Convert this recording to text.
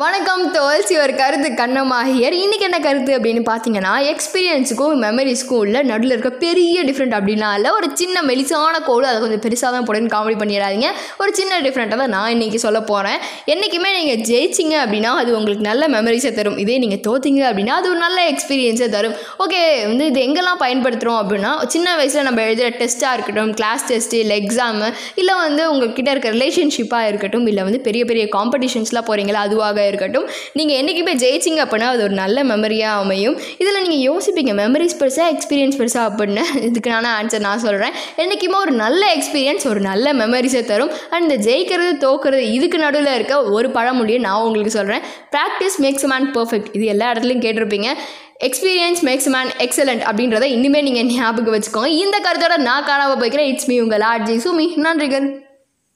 வணக்கம் தோல்ஸ் ஒரு கருத்து கண்ணமாகியர். இன்றைக்கி என்ன கருத்து அப்படின்னு பார்த்தீங்கன்னா எக்ஸ்பீரியன்ஸுக்கும் மெமரிஸ்க்கும் உள்ள நடுவில் இருக்க பெரிய டிஃப்ரெண்ட் அப்படின்னா இல்லை ஒரு சின்ன மெலிசான கோடு அதை கொஞ்சம் பெருசாக தான் போடுன்னு காமெடி பண்ணிடாதீங்க. ஒரு சின்ன டிஃப்ரெண்ட்டாக தான் நான் இன்றைக்கி சொல்ல போகிறேன் என்றைக்குமே நீங்கள் ஜெயிச்சிங்க அப்படின்னா அது உங்களுக்கு நல்ல மெமரிஸை தரும். இதே நீங்கள் தோத்திங்க அப்படின்னா அது ஒரு நல்ல எக்ஸ்பீரியன்ஸை தரும். ஓகே வந்து இது எங்கெல்லாம் பயன்படுத்துகிறோம் அப்படின்னா சின்ன வயசில் நம்ம எழுதுகிற டெஸ்ட்டாக இருக்கட்டும் கிளாஸ் டெஸ்ட்டு இல்லை எக்ஸாமு இல்லை வந்து உங்ககிட்ட இருக்க ரிலேஷன்ஷிப்பாக இருக்கட்டும் இல்லை வந்து பெரிய பெரிய காம்படிஷன்ஸ்லாம் போகிறீங்களா அதுவாக இருக்கட்டும். நீங்கள் என்றைக்குமே ஜெயிச்சிங்க அப்படின்னா அது ஒரு நல்ல மெமரியாக அமையும். இதில் நீங்கள் யோசிப்பீங்க மெமரிஸ் பெருசாக எக்ஸ்பீரியன்ஸ் பெருசாக அப்படின்னு. இதுக்கான ஆன்சர் நான் சொல்கிறேன் என்றைக்குமே ஒரு நல்ல எக்ஸ்பீரியன்ஸ் ஒரு நல்ல மெமரிஸை தரும். அண்ட் இந்த ஜெயிக்கிறது தோக்கிறது இதுக்கு நடுவில் இருக்க ஒரு பழமொழியை நான் உங்களுக்கு சொல்கிறேன் ப்ராக்டிஸ் மேக்ஸ் மேன் பர்ஃபெக்ட் இது எல்லா இடத்துலையும் கேட்டிருப்பீங்க. எக்ஸ்பீரியன்ஸ் மேக்ஸ் மேன் எக்ஸலண்ட் அப்படின்றத இனிமேல் நீங்கள் ஞாபகம் வச்சுக்கோங்க. இந்த கருத்தோட நான் காணாமல் போய்க்கிறேன். இட்ஸ் மீ உங்கள் ஆர்ஜி சுமி. நன்றிகள்.